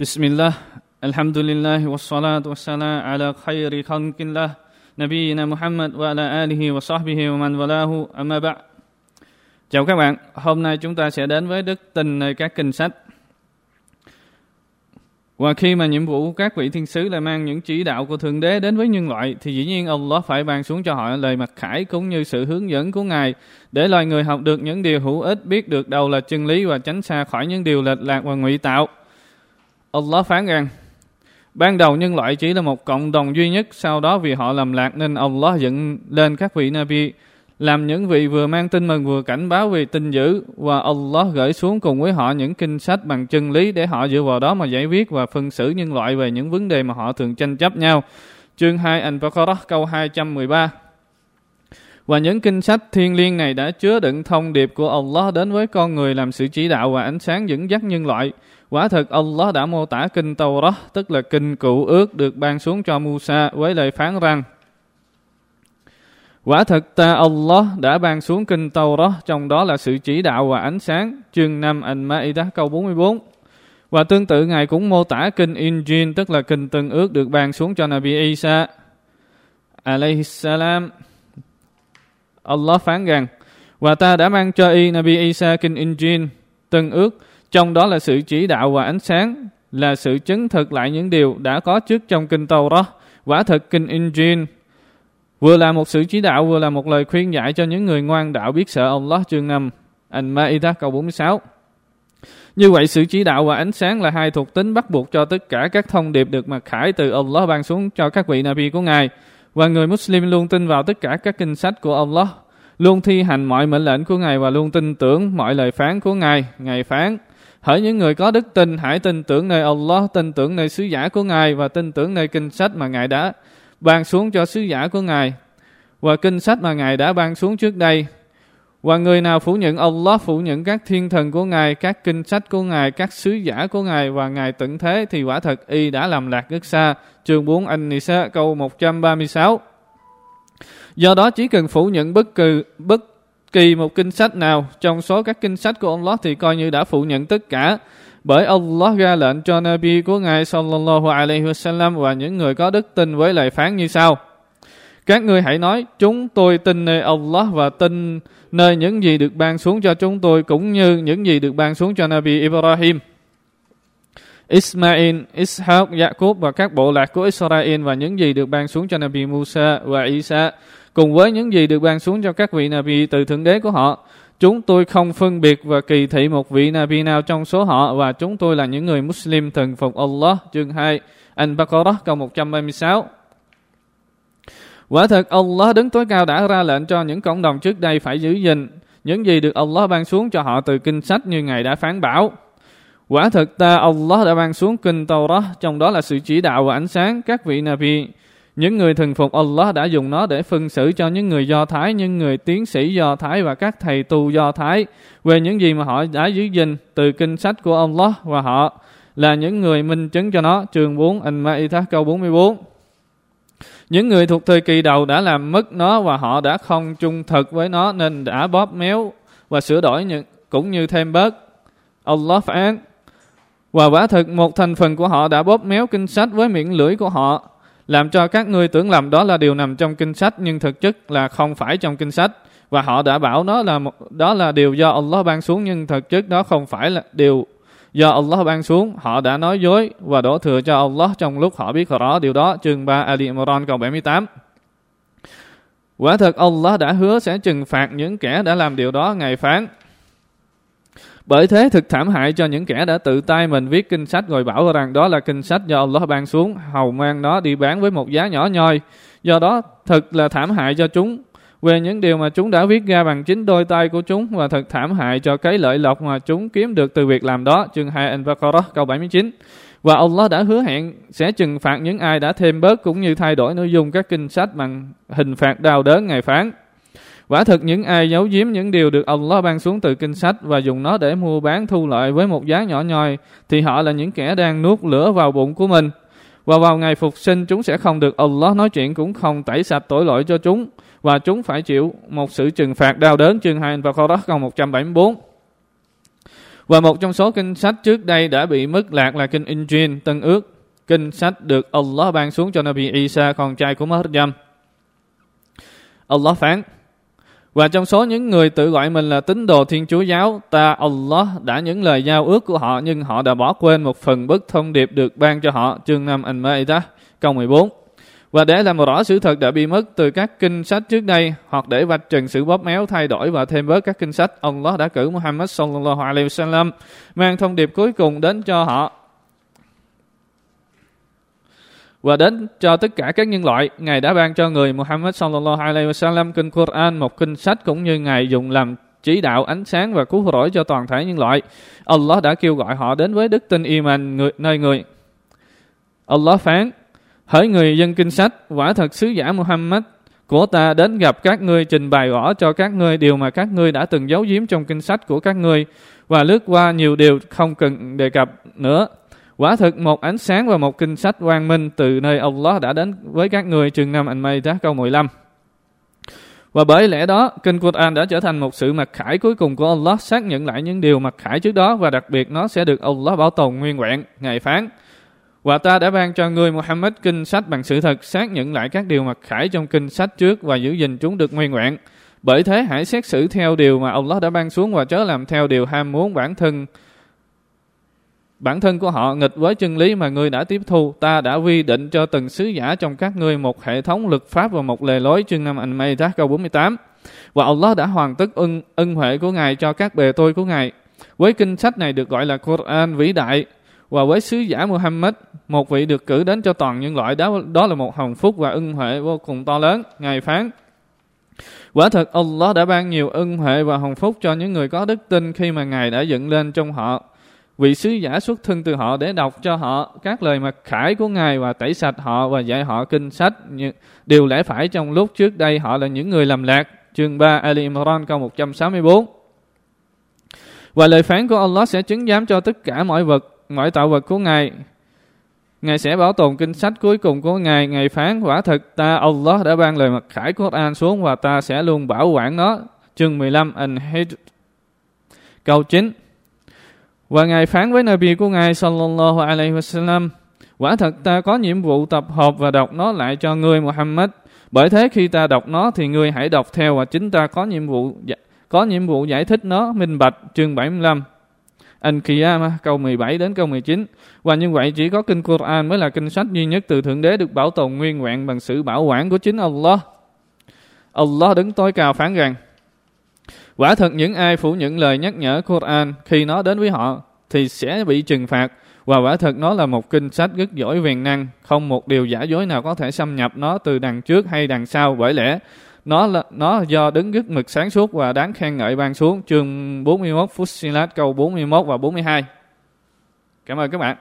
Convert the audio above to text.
بسم الله الحمد لله والصلاة والسلام على خير خلق الله نبينا محمد وعلى آله وصحبه ومن والاه أما بعد Chào các bạn, hôm nay chúng ta sẽ đến với đức tin nơi các kinh sách. Và khi mà nhiệm vụ các vị thiên sứ là mang những chỉ đạo của Thượng Đế đến với nhân loại thì dĩ nhiên Allah phải ban xuống cho họ lời mặc khải cũng như sự hướng dẫn của Ngài để loài người học được những điều hữu ích, biết được đâu là chân lý và tránh xa khỏi những điều lệch lạc và ngụy tạo. Allah phán rằng Ban đầu nhân loại chỉ là một cộng đồng duy nhất, sau đó vì họ làm lạc nên Allah dựng lên các vị Nabi, làm những vị vừa mang tin mừng vừa cảnh báo về tin dữ và Allah gửi xuống cùng với họ những kinh sách bằng chân lý để họ dựa vào đó mà giải quyết và phân xử nhân loại về những vấn đề mà họ thường tranh chấp nhau. Chương 2 Al-Baqarah câu 213 và những kinh sách thiên liêng này đã chứa đựng thông điệp của Allah đến với con người làm sự chỉ đạo và ánh sáng dẫn dắt nhân loại. Quả thật Allah đã mô tả kinh Torah, tức là kinh cựu ước được ban xuống cho Musa với lời phán rằng Quả thật ta Allah đã ban xuống kinh Torah, trong đó là sự chỉ đạo và ánh sáng, chương 5 An-Ma'idah câu 44. Và tương tự Ngài cũng mô tả kinh Injil, tức là kinh tân ước được ban xuống cho Nabi Isa. Alayhi salam. Allah phán rằng, và ta đã mang cho y Nabi Isa kinh Injil, từng ước, trong đó là sự chỉ đạo và ánh sáng, là sự chứng thực lại những điều đã có trước trong kinh Tàu Quả thật kinh Injil vừa là một sự chỉ đạo vừa là một lời khuyên dạy cho những người ngoan đạo biết sợ Allah chương 5 An-Ma'idah câu 46. Như vậy sự chỉ đạo và ánh sáng là hai thuộc tính bắt buộc cho tất cả các thông điệp được mặc khải từ Allah ban xuống cho các vị Nabi của Ngài. Và người Muslim luôn tin vào tất cả các kinh sách của Allah, luôn thi hành mọi mệnh lệnh của Ngài và luôn tin tưởng mọi lời phán của Ngài. Ngài phán, Hỡi những người có đức tin, hãy tin tưởng nơi Allah, tin tưởng nơi sứ giả của Ngài và tin tưởng nơi kinh sách mà Ngài đã ban xuống cho sứ giả của Ngài và kinh sách mà Ngài đã ban xuống trước đây. Và người nào phủ nhận Allah, phủ nhận các thiên thần của Ngài, các kinh sách của Ngài, các sứ giả của Ngài và Ngài tận thế thì quả thật y đã làm lạc rất xa. Chương 4 An-Nisa câu 136 Do đó chỉ cần phủ nhận bất cứ bất kỳ một kinh sách nào trong số các kinh sách của Allah thì coi như đã phủ nhận tất cả. Bởi Allah ra lệnh cho Nabi của Ngài sallallahu alaihi wasallam và những người có đức tin với lời phán như sau. Các ngươi hãy nói, chúng tôi tin nơi Allah và tin nơi những gì được ban xuống cho chúng tôi cũng như những gì được ban xuống cho Nabi Ibrahim. Ismail, Ishaq, Yaqub và các bộ lạc của Israel và những gì được ban xuống cho Nabi Musa và Isa cùng với những gì được ban xuống cho các vị Nabi từ Thượng Đế của họ. Chúng tôi không phân biệt và kỳ thị một vị Nabi nào trong số họ và chúng tôi là những người Muslim thần phục Allah. Chương 2 Al-Baqarah câu 136 Quả thật Allah đứng tối cao đã ra lệnh cho những cộng đồng trước đây phải giữ gìn những gì được Allah ban xuống cho họ từ kinh sách như Ngài đã phán bảo. Quả thực ta Allah đã ban xuống kinh Torah, trong đó là sự chỉ đạo và ánh sáng các vị Nabi. Những người thần phục Allah đã dùng nó để phân xử cho những người Do Thái, những người tiến sĩ Do Thái và các thầy tu Do Thái về những gì mà họ đã giữ gìn từ kinh sách của Allah và họ là những người minh chứng cho nó. Trường 4 An-Ma'idah câu 44 những người thuộc thời kỳ đầu đã làm mất nó và họ đã không trung thực với nó nên đã bóp méo và sửa đổi những cũng như thêm bớt. Allah phán và quả thực một thành phần của họ đã bóp méo kinh sách với miệng lưỡi của họ làm cho các ngươi tưởng lầm đó là điều nằm trong kinh sách nhưng thực chất là không phải trong kinh sách và họ đã bảo nó là một, đó là điều do Allah ban xuống nhưng thực chất đó không phải là điều do Allah ban xuống họ đã nói dối và đổ thừa cho Allah trong lúc họ biết rõ điều đó. Chương 3 Ali Imran câu 78 Quả thật Allah đã hứa sẽ trừng phạt những kẻ đã làm điều đó ngày phán. Bởi thế thực thảm hại cho những kẻ đã tự tay mình viết kinh sách rồi bảo rằng đó là kinh sách do Allah ban xuống, hầu mang nó đi bán với một giá nhỏ nhoi. Do đó thật là thảm hại cho chúng về những điều mà chúng đã viết ra bằng chính đôi tay của chúng và thật thảm hại cho cái lợi lộc mà chúng kiếm được từ việc làm đó. Chương 2 Al-Baqarah câu 79. Và Allah đã hứa hẹn sẽ trừng phạt những ai đã thêm bớt cũng như thay đổi nội dung các kinh sách bằng hình phạt đau đớn ngày phán. Quả thực những ai giấu giếm những điều được Allah ban xuống từ kinh sách và dùng nó để mua bán thu lợi với một giá nhỏ nhoi, thì họ là những kẻ đang nuốt lửa vào bụng của mình. Và vào ngày phục sinh, chúng sẽ không được Allah nói chuyện cũng không tẩy sạch tội lỗi cho chúng và chúng phải chịu một sự trừng phạt đau đớn chương 2 và Qur'an câu 174. Và một trong số kinh sách trước đây đã bị mất lạc là kinh Injil, Tân ước. Kinh sách được Allah ban xuống cho Nabi Isa, con trai của Maryam. Allah phán, và trong số những người tự gọi mình là tín đồ Thiên Chúa giáo, ta Allah đã những lời giao ước của họ nhưng họ đã bỏ quên một phần bức thông điệp được ban cho họ. Chương 5 Al-Ma'idah, câu 14. Và để làm rõ sự thật đã bị mất từ các kinh sách trước đây hoặc để vạch trần sự bóp méo thay đổi và thêm bớt các kinh sách, ông Allah đã cử Muhammad sallallahu alaihi wasallam mang thông điệp cuối cùng đến cho họ và đến cho tất cả các nhân loại. Ngài đã ban cho người Muhammad sallallahu alaihi wasallam kinh Quran, một kinh sách cũng như Ngài dùng làm chỉ đạo ánh sáng và cứu rỗi cho toàn thể nhân loại. Allah đã kêu gọi họ đến với đức tin iman người, nơi người. Allah phán, hỡi người dân kinh sách, quả thật sứ giả Muhammad của ta đến gặp các ngươi trình bày rõ cho các ngươi điều mà các ngươi đã từng giấu giếm trong kinh sách của các ngươi và lướt qua nhiều điều không cần đề cập nữa. Quả thực một ánh sáng và một kinh sách quang minh từ nơi Allah đã đến với các người chừng năm anh mây câu 15. Và bởi lẽ đó, kinh Quran đã trở thành một sự mặc khải cuối cùng của Allah xác nhận lại những điều mặc khải trước đó và đặc biệt nó sẽ được Allah bảo tồn nguyên vẹn. ngày phán, và ta đã ban cho người Muhammad kinh sách bằng sự thật xác nhận lại các điều mặc khải trong kinh sách trước và giữ gìn chúng được nguyên vẹn. Bởi thế hãy xét xử theo điều mà Allah đã ban xuống và chớ làm theo điều ham muốn bản thân Bản thân của họ nghịch với chân lý mà ngươi đã tiếp thu, ta đã quy định cho từng sứ giả trong các ngươi một hệ thống luật pháp và một lề lối chương năm anh mây tác câu 48. Và Allah đã hoàn tất ân, ân huệ của Ngài cho các bề tôi của Ngài. Với kinh sách này được gọi là Quran vĩ đại và với sứ giả Muhammad, một vị được cử đến cho toàn nhân loại đó đó là một hồng phúc và ân huệ vô cùng to lớn. Ngài phán: Quả thật Allah đã ban nhiều ân huệ và hồng phúc cho những người có đức tin khi mà Ngài đã dựng lên trong họ vị sứ giả xuất thân từ họ để đọc cho họ các lời mặc khải của Ngài và tẩy sạch họ và dạy họ kinh sách. Điều lẽ phải trong lúc trước đây họ là những người làm lạc. Chương 3 Ali Imran câu 164 Và lời phán của Allah sẽ chứng giám cho tất cả mọi vật, mọi tạo vật của Ngài. Ngài sẽ bảo tồn kinh sách cuối cùng của Ngài. Ngài phán quả thực ta Allah đã ban lời mật khải của An xuống và ta sẽ luôn bảo quản nó. Chương 15 An-Hijr Câu 9 và Ngài phán với Nabi của Ngài sallallahu alaihi wasallam, quả thật ta có nhiệm vụ tập hợp và đọc nó lại cho ngươi Muhammad. Bởi thế khi ta đọc nó thì ngươi hãy đọc theo và chính ta có nhiệm vụ có nhiệm vụ giải thích nó minh bạch chương 75. Al-Qiyamah câu 17 đến câu 19. Và như vậy chỉ có kinh Quran mới là kinh sách duy nhất từ Thượng Đế được bảo tồn nguyên vẹn bằng sự bảo quản của chính Allah. Allah đứng tối cao phán rằng Quả thật những ai phủ nhận lời nhắc nhở Quran khi nó đến với họ thì sẽ bị trừng phạt và quả thật nó là một kinh sách rất giỏi quyền năng, không một điều giả dối nào có thể xâm nhập nó từ đằng trước hay đằng sau bởi lẽ nó là nó do đứng rất mực sáng suốt và đáng khen ngợi ban xuống chương 41 phút si lát, câu 41 và 42. Cảm ơn các bạn.